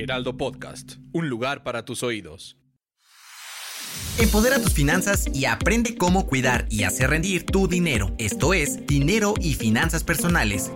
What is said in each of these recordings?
Heraldo Podcast, un lugar para tus oídos. Empodera tus finanzas y aprende cómo cuidar y hacer rendir tu dinero. Esto es Dinero y Finanzas Personales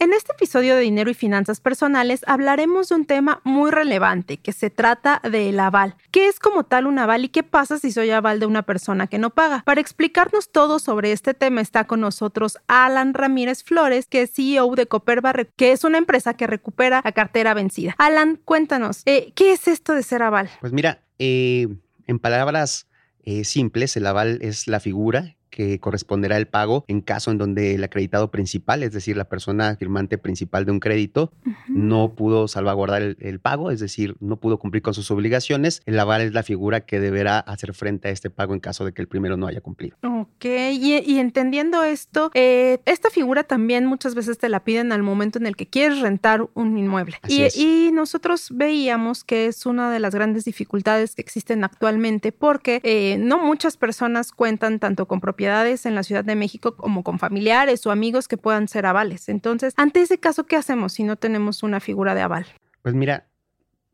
En este episodio de Dinero y Finanzas Personales hablaremos de un tema muy relevante que se trata del aval. ¿Qué es como tal un aval y qué pasa si soy aval de una persona que no paga? Para explicarnos todo sobre este tema está con nosotros Alan Ramírez Flores, que es CEO de Coperba, que es una empresa que recupera la cartera vencida. Alan, cuéntanos, eh, ¿qué es esto de ser aval? Pues mira, eh, en palabras eh, simples, el aval es la figura que corresponderá el pago en caso en donde el acreditado principal, es decir, la persona firmante principal de un crédito, no pudo salvaguardar el, pago, es decir, no pudo cumplir con sus obligaciones. El aval es la figura que deberá hacer frente a este pago en caso de que el primero no haya cumplido. Ok, y, entendiendo esto, eh, esta figura también muchas veces te la piden al momento en el que quieres rentar un inmueble. Y, nosotros veíamos que es una de las grandes dificultades que existen actualmente porque eh, no muchas personas cuentan tanto con propiedad en la Ciudad de México como con familiares o amigos que puedan ser avales. Entonces, ante ese caso, ¿qué hacemos si no tenemos una figura de aval? Pues mira,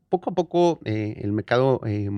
poco a poco eh, el mercado eh,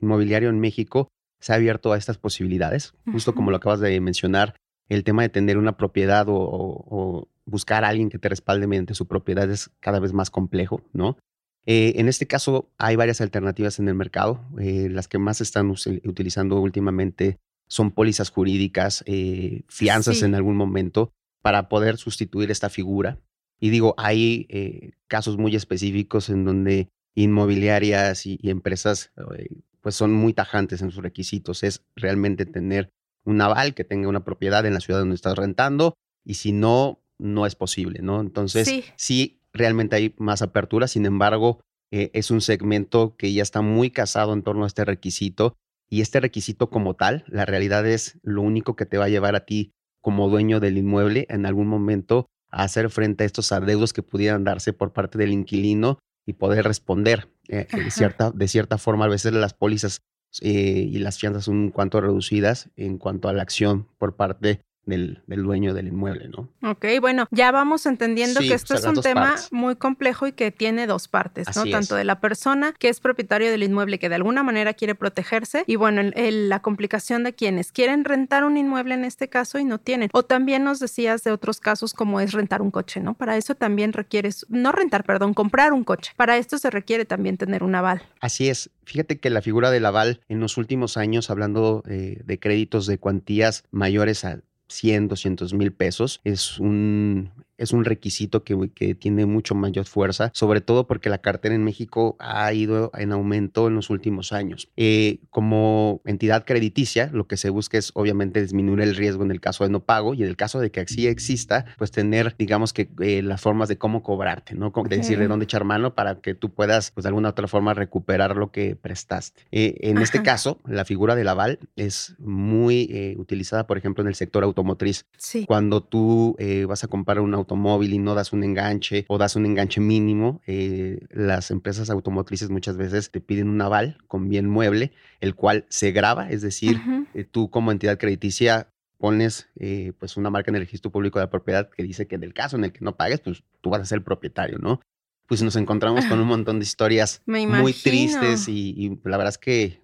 inmobiliario en México se ha abierto a estas posibilidades, justo como lo acabas de mencionar, el tema de tener una propiedad o, buscar a alguien que te respalde mediante su propiedad es cada vez más complejo, ¿no? Eh, en este caso hay varias alternativas en el mercado. las que más están utilizando últimamente son pólizas jurídicas, eh, fianzas en algún momento para poder sustituir esta figura. Y digo, hay eh, casos muy específicos en donde inmobiliarias y, empresas eh, pues son muy tajantes en sus requisitos. Es realmente tener un aval que tenga una propiedad en la ciudad donde estás rentando y si no, no es posible, ¿no? Entonces, sí, realmente hay más apertura, sin embargo, es un segmento que ya está muy casado en torno a este requisito y este requisito como tal, la realidad es lo único que te va a llevar a ti como dueño del inmueble en algún momento a hacer frente a estos adeudos que pudieran darse por parte del inquilino y poder responder eh, de, cierta, de cierta forma. A veces las pólizas eh, y las fianzas son un cuanto reducidas en cuanto a la acción por parte del, dueño del inmueble, ¿no? Ok, bueno, ya vamos entendiendo que esto es un tema muy complejo y que tiene dos partes, ¿no? Tanto de la persona que es propietario del inmueble que de alguna manera quiere protegerse y bueno, la complicación de quienes quieren rentar un inmueble en este caso y no tienen. O también nos decías de otros casos como es rentar un coche, ¿no? Para eso también requieres, no rentar, perdón, comprar un coche. Para esto se requiere también tener un aval. Así es. Fíjate que la figura del aval en los últimos años, hablando eh, de créditos de cuantías mayores a 100, 200 mil pesos. Es un, es un requisito que, que, tiene mucho mayor fuerza, sobre todo porque la cartera en México ha ido en aumento en los últimos años. Eh, como entidad crediticia, lo que se busca es obviamente disminuir el riesgo en el caso de no pago y en el caso de que así exista, pues tener, digamos que eh, las formas de cómo cobrarte, ¿no? De decir de dónde echar mano para que tú puedas, pues de alguna otra forma, recuperar lo que prestaste. Eh, en este caso, la figura del aval es muy utilizada, por ejemplo, en el sector automotriz. Sí. Cuando tú vas a comprar un auto automóvil y no das un enganche o das un enganche mínimo, eh, las empresas automotrices muchas veces te piden un aval con bien mueble, el cual se graba, es decir, eh, tú como entidad crediticia pones eh, pues una marca en el registro público de la propiedad que dice que en el caso en el que no pagues, pues tú vas a ser el propietario, ¿no? Pues nos encontramos con un montón de historias muy tristes y, y, la verdad es que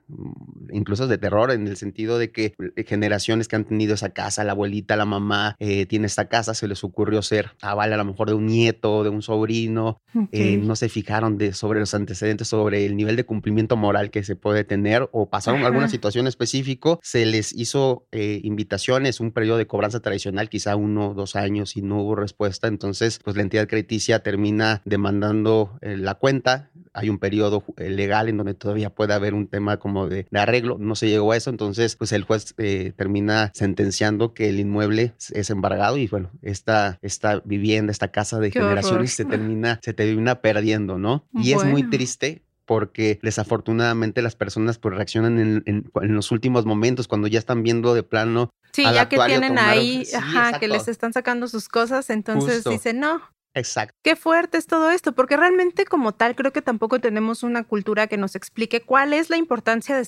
incluso de terror, en el sentido de que eh, generaciones que han tenido esa casa, la abuelita, la mamá, eh, tiene esta casa, se les ocurrió ser aval a lo mejor de un nieto, de un sobrino, eh, no se fijaron de, sobre los antecedentes, sobre el nivel de cumplimiento moral que se puede tener o pasaron alguna situación específica, se les hizo invitaciones, un periodo de cobranza tradicional, quizá uno o dos años y no hubo respuesta, entonces pues la entidad crediticia termina demandando la cuenta, hay un periodo legal en donde todavía puede haber un tema como de, arreglo, no se llegó a eso, entonces pues el juez eh, termina sentenciando que el inmueble es embargado y bueno, esta, esta vivienda, esta casa de generaciones se termina, se termina perdiendo, ¿no? Y es muy triste porque desafortunadamente las personas pues reaccionan en, los últimos momentos cuando ya están viendo de plano. Sí, ya que tienen ahí, ajá, que les están sacando sus cosas, entonces dicen, no, Exacto. Qué fuerte es todo esto, porque realmente como tal creo que tampoco tenemos una cultura que nos explique cuál es la importancia de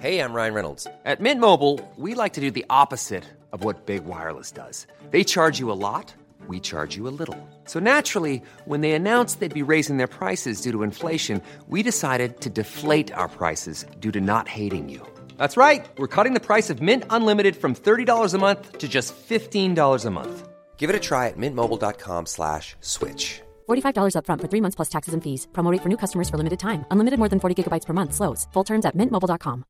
Hey, I'm Ryan Reynolds. At Mint Mobile, we like to do the opposite of what Big Wireless does. They charge you a lot, we charge you a little. So naturally, when they announced they'd be raising their prices due to inflation, we decided to deflate our prices due to not hating you. That's right. We're cutting the price of Mint Unlimited from $30 a month to just $15 a month. Give it a try at mintmobile.com slash switch. $45 upfront for three months plus taxes and fees. Promote for new customers for limited time. Unlimited more than 40 gigabytes per month. Slows. Full terms at mintmobile.com.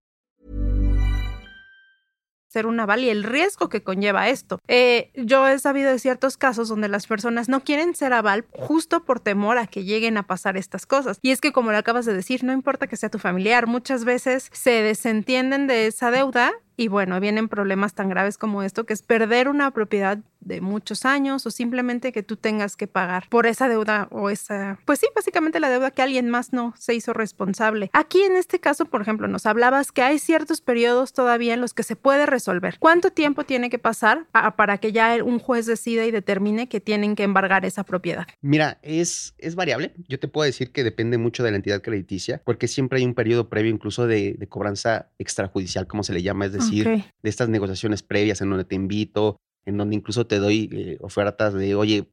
Ser un aval y el riesgo que conlleva esto. Eh, yo he sabido de ciertos casos donde las personas no quieren ser aval justo por temor a que lleguen a pasar estas cosas. Y es que, como lo acabas de decir, no importa que sea tu familiar, muchas veces se desentienden de esa deuda y bueno, vienen problemas tan graves como esto, que es perder una propiedad de muchos años o simplemente que tú tengas que pagar por esa deuda o esa, pues sí, básicamente la deuda que alguien más no se hizo responsable. Aquí en este caso, por ejemplo, nos hablabas que hay ciertos periodos todavía en los que se puede resolver. ¿Cuánto tiempo tiene que pasar para que ya un juez decida y determine que tienen que embargar esa propiedad? Mira, es, es variable. Yo te puedo decir que depende mucho de la entidad crediticia, porque siempre hay un periodo previo incluso de, de cobranza extrajudicial, como se le llama, es decir, de estas negociaciones previas en donde te invito, en donde incluso te doy eh, ofertas de, oye,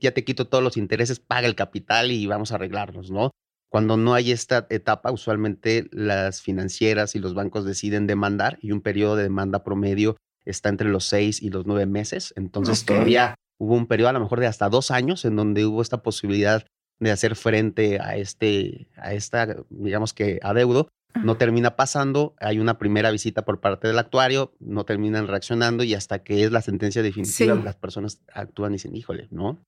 ya te quito todos los intereses, paga el capital y vamos a arreglarnos, ¿no? Cuando no hay esta etapa, usualmente las financieras y los bancos deciden demandar y un periodo de demanda promedio está entre los seis y los nueve meses. Entonces todavía hubo un periodo a lo mejor de hasta dos años en donde hubo esta posibilidad de hacer frente a este, a esta, digamos que adeudo no termina pasando, hay una primera visita por parte del actuario, no terminan reaccionando y hasta que es la sentencia definitiva las personas actúan y dicen, híjole, ¿no?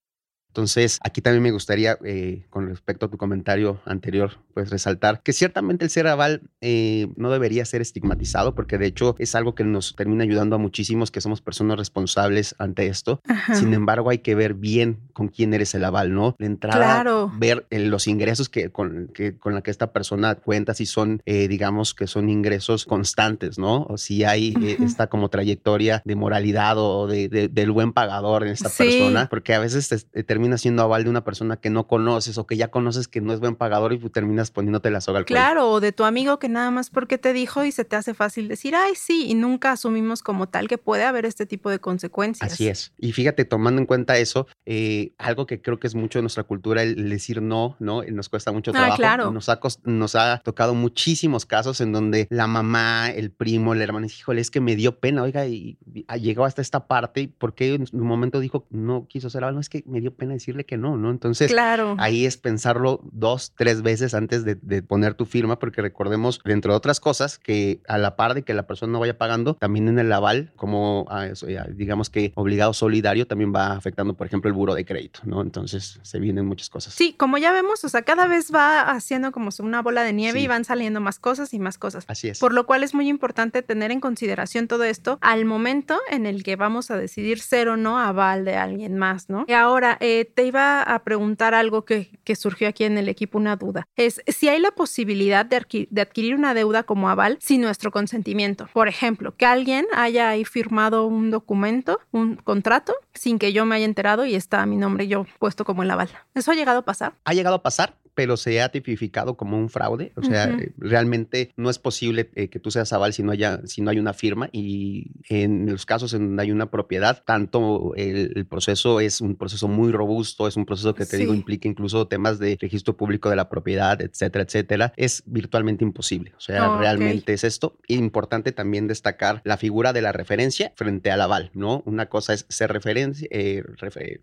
Entonces, aquí también me gustaría, eh, con respecto a tu comentario anterior, pues resaltar que ciertamente el ser aval eh, no debería ser estigmatizado, porque de hecho es algo que nos termina ayudando a muchísimos que somos personas responsables ante esto. Sin embargo, hay que ver bien con quién eres el aval, ¿no? De entrada, ver eh, los ingresos que con, que con la que esta persona cuenta, si son, digamos, que son ingresos constantes, ¿no? O si hay esta como trayectoria de moralidad o de, del buen pagador en esta persona, porque a veces te, termina termina siendo aval de una persona que no conoces o que ya conoces que no es buen pagador y tú terminas poniéndote la soga al cuello. Claro, o de tu amigo que nada más porque te dijo y se te hace fácil decir, ay, sí, y nunca asumimos como tal que puede haber este tipo de consecuencias. Así es. Y fíjate, tomando en cuenta eso, eh, algo que creo que es mucho de nuestra cultura, el decir no, ¿no? Nos cuesta mucho ah, trabajo. claro. Nos ha, nos ha tocado muchísimos casos en donde la mamá, el primo, el hermano, híjole, es que me dio pena, oiga, y, llegó hasta esta parte, porque en un momento dijo, no quiso hacer algo? Es que me dio pena decirle que no, ¿no? Entonces, claro. ahí es pensarlo dos, tres veces antes de, poner tu firma, porque recordemos, dentro de otras cosas, que a la par de que la persona no vaya pagando, también en el aval, como ah, digamos que obligado solidario, también va afectando, por ejemplo, el buro de crédito, ¿no? Entonces, se vienen muchas cosas. Sí, como ya vemos, o sea, cada vez va haciendo como una bola de nieve y van saliendo más cosas y más cosas. Así es. Por lo cual es muy importante tener en consideración todo esto al momento en el que vamos a decidir ser o no aval de alguien más, ¿no? Y ahora, eh, te iba a preguntar algo que, surgió aquí en el equipo, una duda. Es si hay la posibilidad de, adquirir una deuda como aval sin nuestro consentimiento. Por ejemplo, que alguien haya ahí firmado un documento, un contrato, sin que yo me haya enterado y está mi nombre yo puesto como el aval. ¿Eso ha llegado a pasar? Ha llegado a pasar pero se ha tipificado como un fraude. O sea, eh, realmente no es posible eh, que tú seas aval si no, haya, si no hay una firma y en los casos en donde hay una propiedad, tanto el, proceso es un proceso muy robusto, es un proceso que te digo implica incluso temas de registro público de la propiedad, etcétera, etcétera, es virtualmente imposible. O sea, realmente es esto. Importante también destacar la figura de la referencia frente al aval, ¿no? Una cosa es ser referencia, eh,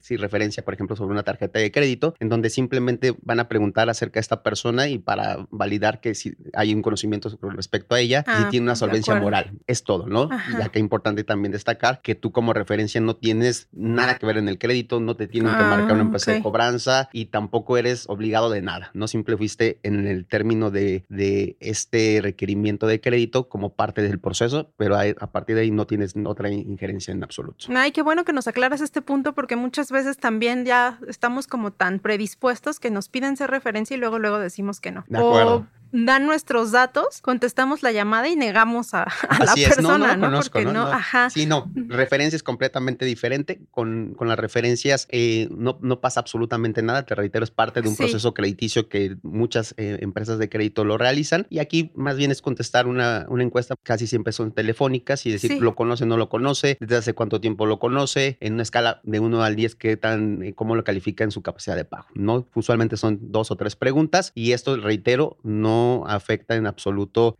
referencia, por ejemplo, sobre una tarjeta de crédito, en donde simplemente van a preguntar acerca de esta persona y para validar que si hay un conocimiento con respecto a ella, si ah, tiene una solvencia moral. Es todo, ¿no? Y acá es importante también destacar que tú como referencia no tienes nada que ver en el crédito, no te tienen que marcar una ah, empresa de cobranza y tampoco eres obligado de nada. No simple fuiste en el término de, de este requerimiento de crédito como parte del proceso, pero a, partir de ahí no tienes otra injerencia en absoluto. Ay, qué bueno que nos aclaras este punto porque muchas veces también ya estamos como tan predispuestos que nos piden ser referencia y luego luego decimos que no. De acuerdo dan nuestros datos, contestamos la llamada y negamos a, la persona, ¿no? Porque no, ajá. Sí, no, referencia es completamente diferente. Con, con las referencias eh, no, no pasa absolutamente nada. Te reitero, es parte de un proceso crediticio que muchas eh, empresas de crédito lo realizan. Y aquí más bien es contestar una, una encuesta, casi siempre son telefónicas y decir, ¿lo conoce no lo conoce? ¿Desde hace cuánto tiempo lo conoce? En una escala de 1 al 10, ¿qué tan, eh, cómo lo califica en su capacidad de pago? ¿No? Usualmente son dos o tres preguntas y esto, reitero, no afecta en absoluto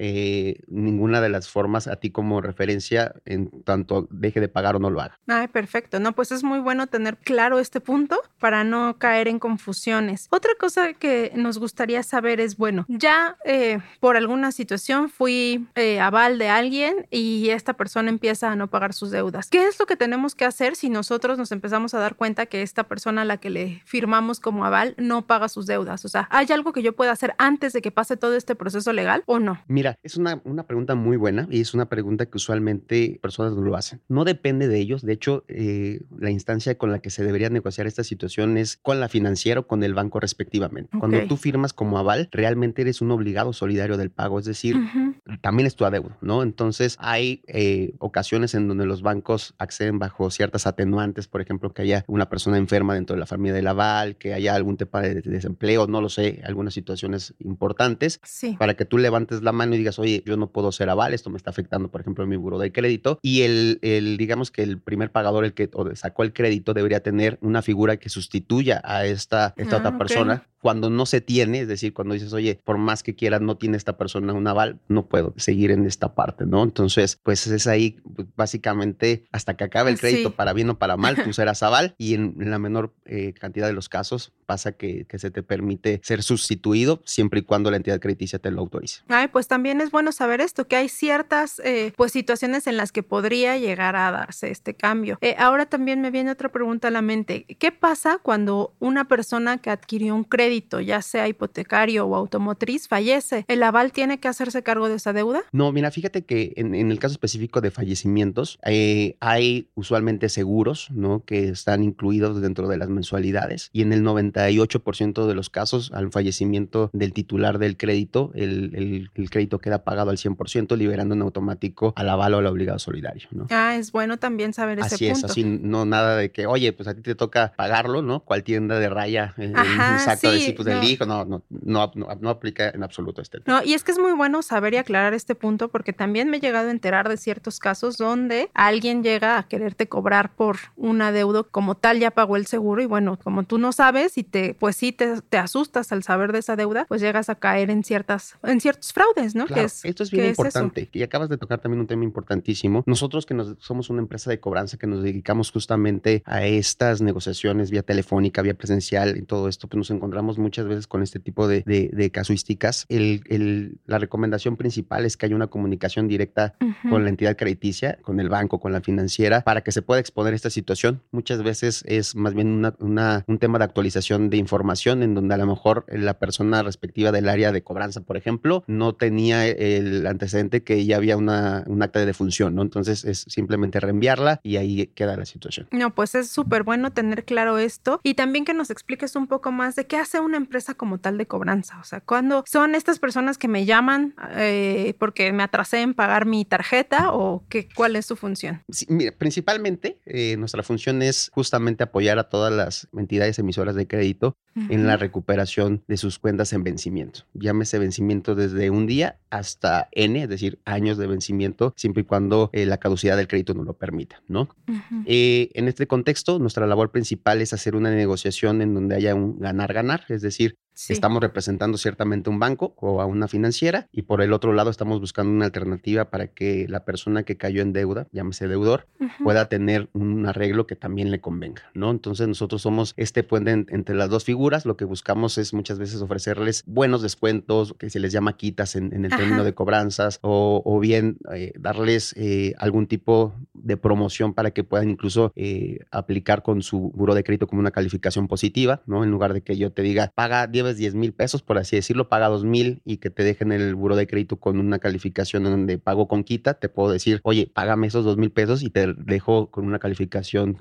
ninguna de las formas a ti como referencia en tanto deje de pagar o no lo haga. Ay, perfecto. No, pues es muy bueno tener claro este punto para no caer en confusiones. Otra cosa que nos gustaría saber es, bueno, ya eh, por alguna situación fui eh, aval de alguien y esta persona empieza a no pagar sus deudas. ¿Qué es lo que tenemos que hacer si nosotros nos empezamos a dar cuenta que esta persona a la que le firmamos como aval no paga sus deudas? O sea, ¿hay algo que yo pueda hacer antes de que pase todo este proceso legal o no? Mira, es una, una pregunta muy buena y es una pregunta que usualmente personas no lo hacen. No depende de ellos. De hecho, eh, la instancia con la que se debería negociar esta situación es con la financiera o con el banco respectivamente. Cuando tú firmas como aval, realmente eres un obligado solidario del pago, es decir, también es tu adeudo, ¿no? Entonces hay eh, ocasiones en donde los bancos acceden bajo ciertas atenuantes, por ejemplo, que haya una persona enferma dentro de la familia del aval, que haya algún tema de desempleo, no lo sé, algunas situaciones importantes, para que tú levantes la mano y digas, oye, yo no puedo ser aval, esto me está afectando, por ejemplo, en mi buro de crédito, y el, el digamos que el primer pagador, el que sacó el crédito, debería tener una figura que sustituya a esta, esta otra ah, persona cuando no se tiene, es decir, cuando dices, oye, por más que quieras, no tiene esta persona un aval, no puedo seguir en esta parte, ¿no? Entonces, pues es ahí, pues, básicamente, hasta que acabe el crédito, para bien o para mal, tú serás aval y en la menor eh, cantidad de los casos pasa que, que, se te permite ser sustituido siempre y cuando la entidad crediticia te lo autorice. Ay, pues también es bueno saber esto, que hay ciertas eh, pues situaciones en las que podría llegar a darse este cambio. Eh, ahora también me viene otra pregunta a la mente. ¿Qué pasa cuando una persona que adquirió un crédito ya sea hipotecario o automotriz, fallece, ¿el aval tiene que hacerse cargo de esa deuda? No, mira, fíjate que en, el caso específico de fallecimientos, eh, hay usualmente seguros, ¿no? Que están incluidos dentro de las mensualidades y en el 98% de los casos, al fallecimiento del titular del crédito, el, crédito queda pagado al 100%, liberando en automático al aval o al obligado solidario, ¿no? Ah, es bueno también saber ese punto. Así es, así, no nada de que, oye, pues a ti te toca pagarlo, ¿no? Cual tienda de raya, en un saco de pues no. hijo, no, no, no, no, aplica en absoluto este No, y es que es muy bueno saber y aclarar este punto porque también me he llegado a enterar de ciertos casos donde alguien llega a quererte cobrar por un adeudo como tal ya pagó el seguro y bueno, como tú no sabes y te, pues sí te, te asustas al saber de esa deuda, pues llegas a caer en ciertas, en ciertos fraudes, ¿no? Claro, esto es bien importante y acabas de tocar también un tema importantísimo. Nosotros que nos, somos una empresa de cobranza que nos dedicamos justamente a estas negociaciones vía telefónica, vía presencial y todo esto, pues nos encontramos muchas veces con este tipo de, de, casuísticas. El, la recomendación principal es que haya una comunicación directa con la entidad crediticia, con el banco, con la financiera, para que se pueda exponer esta situación. Muchas veces es más bien una, un tema de actualización de información en donde a lo mejor la persona respectiva del área de cobranza, por ejemplo, no tenía el antecedente que ya había una, un acta de defunción, ¿no? Entonces es simplemente reenviarla y ahí queda la situación. No, pues es súper bueno tener claro esto y también que nos expliques un poco más de qué hace una empresa como tal de cobranza? O sea, ¿cuándo son estas personas que me llaman eh, porque me atrasé en pagar mi tarjeta o qué, cuál es su función? mira, principalmente eh, nuestra función es justamente apoyar a todas las entidades emisoras de crédito en la recuperación de sus cuentas en vencimiento. Llámese vencimiento desde un día hasta N, es decir, años de vencimiento, siempre y cuando eh, la caducidad del crédito no lo permita, ¿no? en este contexto, nuestra labor principal es hacer una negociación en donde haya un ganar-ganar, es decir, Estamos representando ciertamente un banco o a una financiera y por el otro lado estamos buscando una alternativa para que la persona que cayó en deuda, llámese deudor, pueda tener un arreglo que también le convenga, ¿no? Entonces nosotros somos este puente entre las dos figuras, lo que buscamos es muchas veces ofrecerles buenos descuentos, que se les llama quitas en, el término de cobranzas, o, bien eh, darles eh, algún tipo de promoción para que puedan incluso eh, aplicar con su buro de crédito como una calificación positiva, ¿no? En lugar de que yo te diga, paga 10 debes 10 mil pesos, por así decirlo, paga 2 mil y que te dejen el buro de crédito con una calificación donde pago con quita, te puedo decir, oye, págame esos 2 mil pesos y te dejo con una calificación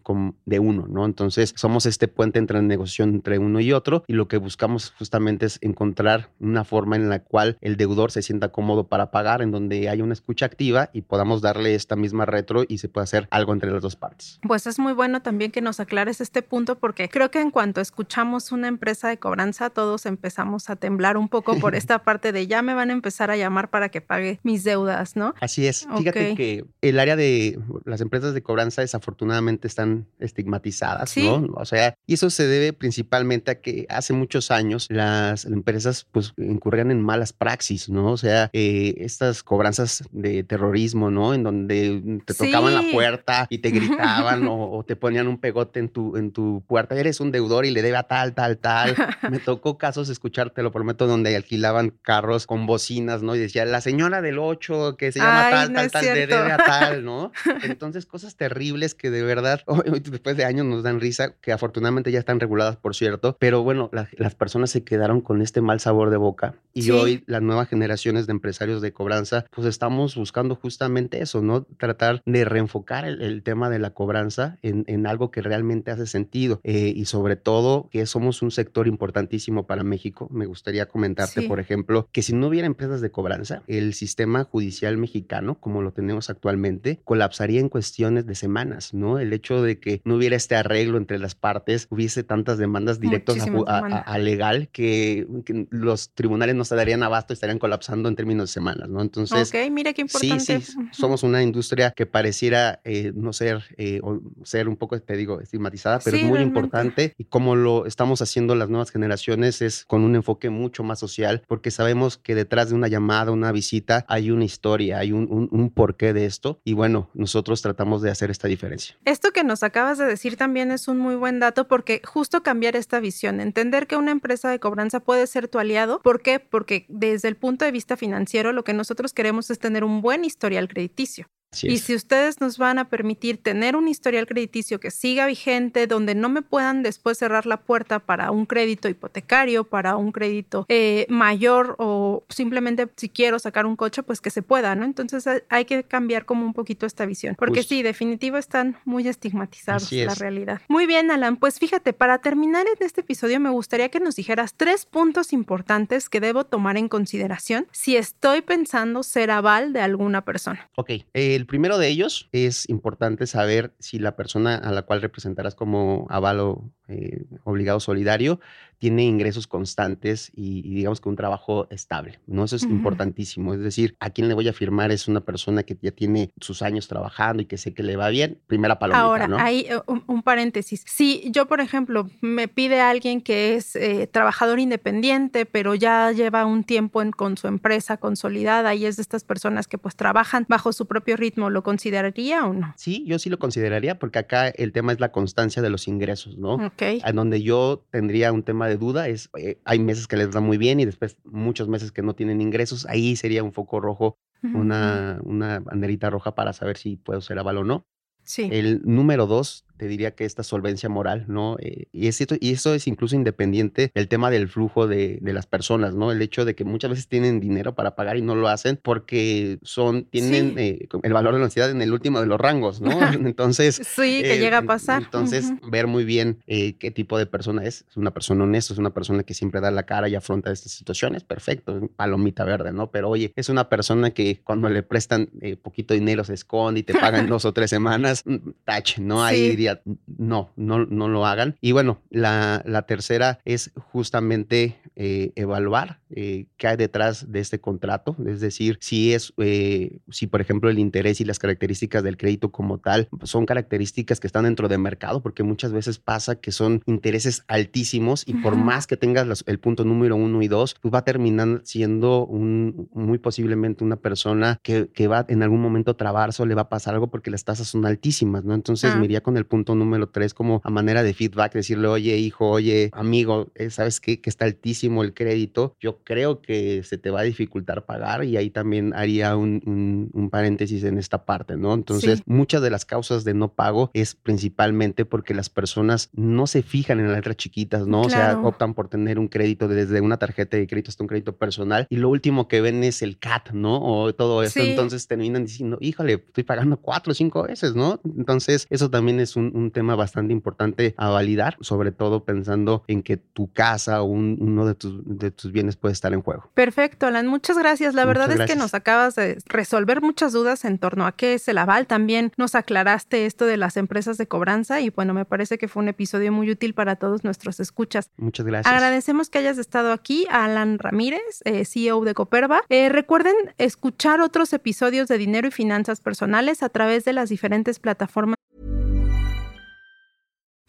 de uno, ¿no? Entonces, somos este puente entre negociación entre uno y otro y lo que buscamos justamente es encontrar una forma en la cual el deudor se sienta cómodo para pagar, en donde hay una escucha activa y podamos darle esta misma retro y se pueda hacer algo entre las dos partes. Pues es muy bueno también que nos aclares este punto porque creo que en cuanto escuchamos una empresa de cobranza, todos empezamos a temblar un poco por esta parte de ya me van a empezar a llamar para que pague mis deudas, ¿no? Así es. Fíjate que el área de las empresas de cobranza desafortunadamente están estigmatizadas, ¿no? O sea, y eso se debe principalmente a que hace muchos años las empresas pues incurrían en malas praxis, ¿no? O sea, eh, estas cobranzas de terrorismo, ¿no? En donde te tocaban la puerta y te gritaban o, te ponían un pegote en tu, en tu puerta, eres un deudor y le debe a tal, tal, tal. Me tocó casos escuchar, te lo prometo, donde alquilaban carros con bocinas, ¿no? Y decía, la señora del 8 que se llama tal, tal, tal, debe a tal, ¿no? Entonces, cosas terribles que de verdad, después de años nos dan risa, que afortunadamente ya están reguladas, por cierto, pero bueno, las personas se quedaron con este mal sabor de boca y hoy las nuevas generaciones de empresarios de cobranza, pues estamos buscando justamente eso, ¿no? Tratar de reenfocar el, tema de la cobranza en, en, algo que realmente hace sentido eh, y sobre todo que somos un sector importantísimo para México. Me gustaría comentarte, por ejemplo, que si no hubiera empresas de cobranza, el sistema judicial mexicano, como lo tenemos actualmente, colapsaría en cuestiones de semanas, ¿no? El hecho de que no hubiera este arreglo entre las partes, hubiese tantas demandas directas a, legal que, los tribunales no se darían abasto y estarían colapsando en términos de semanas, ¿no? Entonces, ok, mira qué importante. Sí, sí, somos una industria que pareciera eh, no ser, eh, o ser un poco, te digo, estigmatizada, pero es muy importante y como lo estamos haciendo las nuevas generaciones es con un enfoque mucho más social, porque sabemos que detrás de una llamada, una visita, hay una historia, hay un, un porqué de esto y bueno, nosotros tratamos de hacer esta diferencia. Esto que nos acabas de decir también es un muy buen dato porque justo cambiar esta visión, entender que una empresa de cobranza puede ser tu aliado, ¿por qué? Porque desde el punto de vista financiero lo que nosotros queremos es tener un buen historial crediticio y si ustedes nos van a permitir tener un historial crediticio que siga vigente, donde no me puedan después cerrar la puerta para un crédito hipotecario, para un crédito eh, mayor o simplemente si quiero sacar un coche, pues que se pueda, ¿no? Entonces hay que cambiar como un poquito esta visión, porque sí, definitivo están muy estigmatizados la realidad. Muy bien, Alan, pues fíjate, para terminar en este episodio me gustaría que nos dijeras tres puntos importantes que debo tomar en consideración si estoy pensando ser aval de alguna persona. Ok, eh, el primero de ellos es importante saber si la persona a la cual representarás como avalo eh, obligado solidario tiene ingresos constantes y, digamos que un trabajo estable, ¿no? Eso es importantísimo. Es decir, a quién le voy a firmar es una persona que ya tiene sus años trabajando y que sé que le va bien. Primera palabra. Ahora, hay eh, un, paréntesis. Si yo, por ejemplo, me pide a alguien que es eh, trabajador independiente, pero ya lleva un tiempo con su empresa consolidada y es de estas personas que pues trabajan bajo su propio ritmo, ¿lo consideraría o no? Sí, yo sí lo consideraría porque acá el tema es la constancia de los ingresos, ¿no? En donde yo tendría un tema de duda es, eh, hay meses que les va muy bien y después muchos meses que no tienen ingresos, ahí sería un foco rojo, una, una banderita roja para saber si puedo ser aval o no. Sí. El número dos te diría que esta solvencia moral, ¿no? Eh, y, es y eso es incluso independiente del tema del flujo de, de, las personas, ¿no? El hecho de que muchas veces tienen dinero para pagar y no lo hacen porque son, tienen eh, el valor de la ansiedad en el último de los rangos, ¿no? Entonces... sí, que llega a pasar. Entonces, ver muy bien eh, qué tipo de persona es. Es una persona honesta, es una persona que siempre da la cara y afronta estas situaciones, perfecto, palomita verde, ¿no? Pero oye, es una persona que cuando le prestan poquito dinero se esconde y te pagan dos o tres semanas, mm, tache, ¿no? Ahí diría no, no, no lo hagan. Y bueno, la, tercera es justamente eh, evaluar eh, qué hay detrás de este contrato, es decir, si es, eh, si por ejemplo el interés y las características del crédito como tal son características que están dentro del mercado, porque muchas veces pasa que son intereses altísimos y por más que tengas el punto número uno y dos, pues va a terminar siendo un, muy posiblemente una persona que, que va en algún momento a trabarse o le va a pasar algo porque las tasas son altísimas, ¿no? Entonces me iría con el punto punto número tres como a manera de feedback, decirle, oye, hijo, oye, amigo, eh, ¿sabes qué? Que está altísimo el crédito. Yo pero creo que se te va a dificultar pagar y ahí también haría un, un, paréntesis en esta parte, ¿no? Entonces, muchas de las causas de no pago es principalmente porque las personas no se fijan en las letras chiquitas, ¿no? O sea, optan por tener un crédito desde una tarjeta de crédito hasta un crédito personal y lo último que ven es el CAT, ¿no? O todo eso. Entonces terminan diciendo, híjole, estoy pagando cuatro o cinco veces, ¿no? Entonces, eso también es un, un tema bastante importante a validar, sobre todo pensando en que tu casa o uno de tus, de tus bienes puede estar en juego. Perfecto, Alan. Muchas gracias. La verdad es que nos acabas de resolver muchas dudas en torno a qué es el aval. También nos aclaraste esto de las empresas de cobranza y bueno, me parece que fue un episodio muy útil para todos nuestros escuchas. Muchas gracias. Agradecemos que hayas estado aquí, Alan Ramírez, eh, CEO de Coperva. Eh, recuerden escuchar otros episodios de Dinero y Finanzas Personales a través de las diferentes plataformas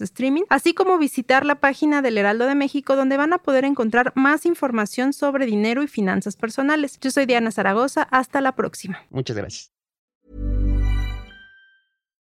streaming, así como visitar la página del Heraldo de México donde van a poder encontrar más información sobre dinero y finanzas personales. Yo soy Diana Zaragoza, hasta la próxima. Muchas gracias.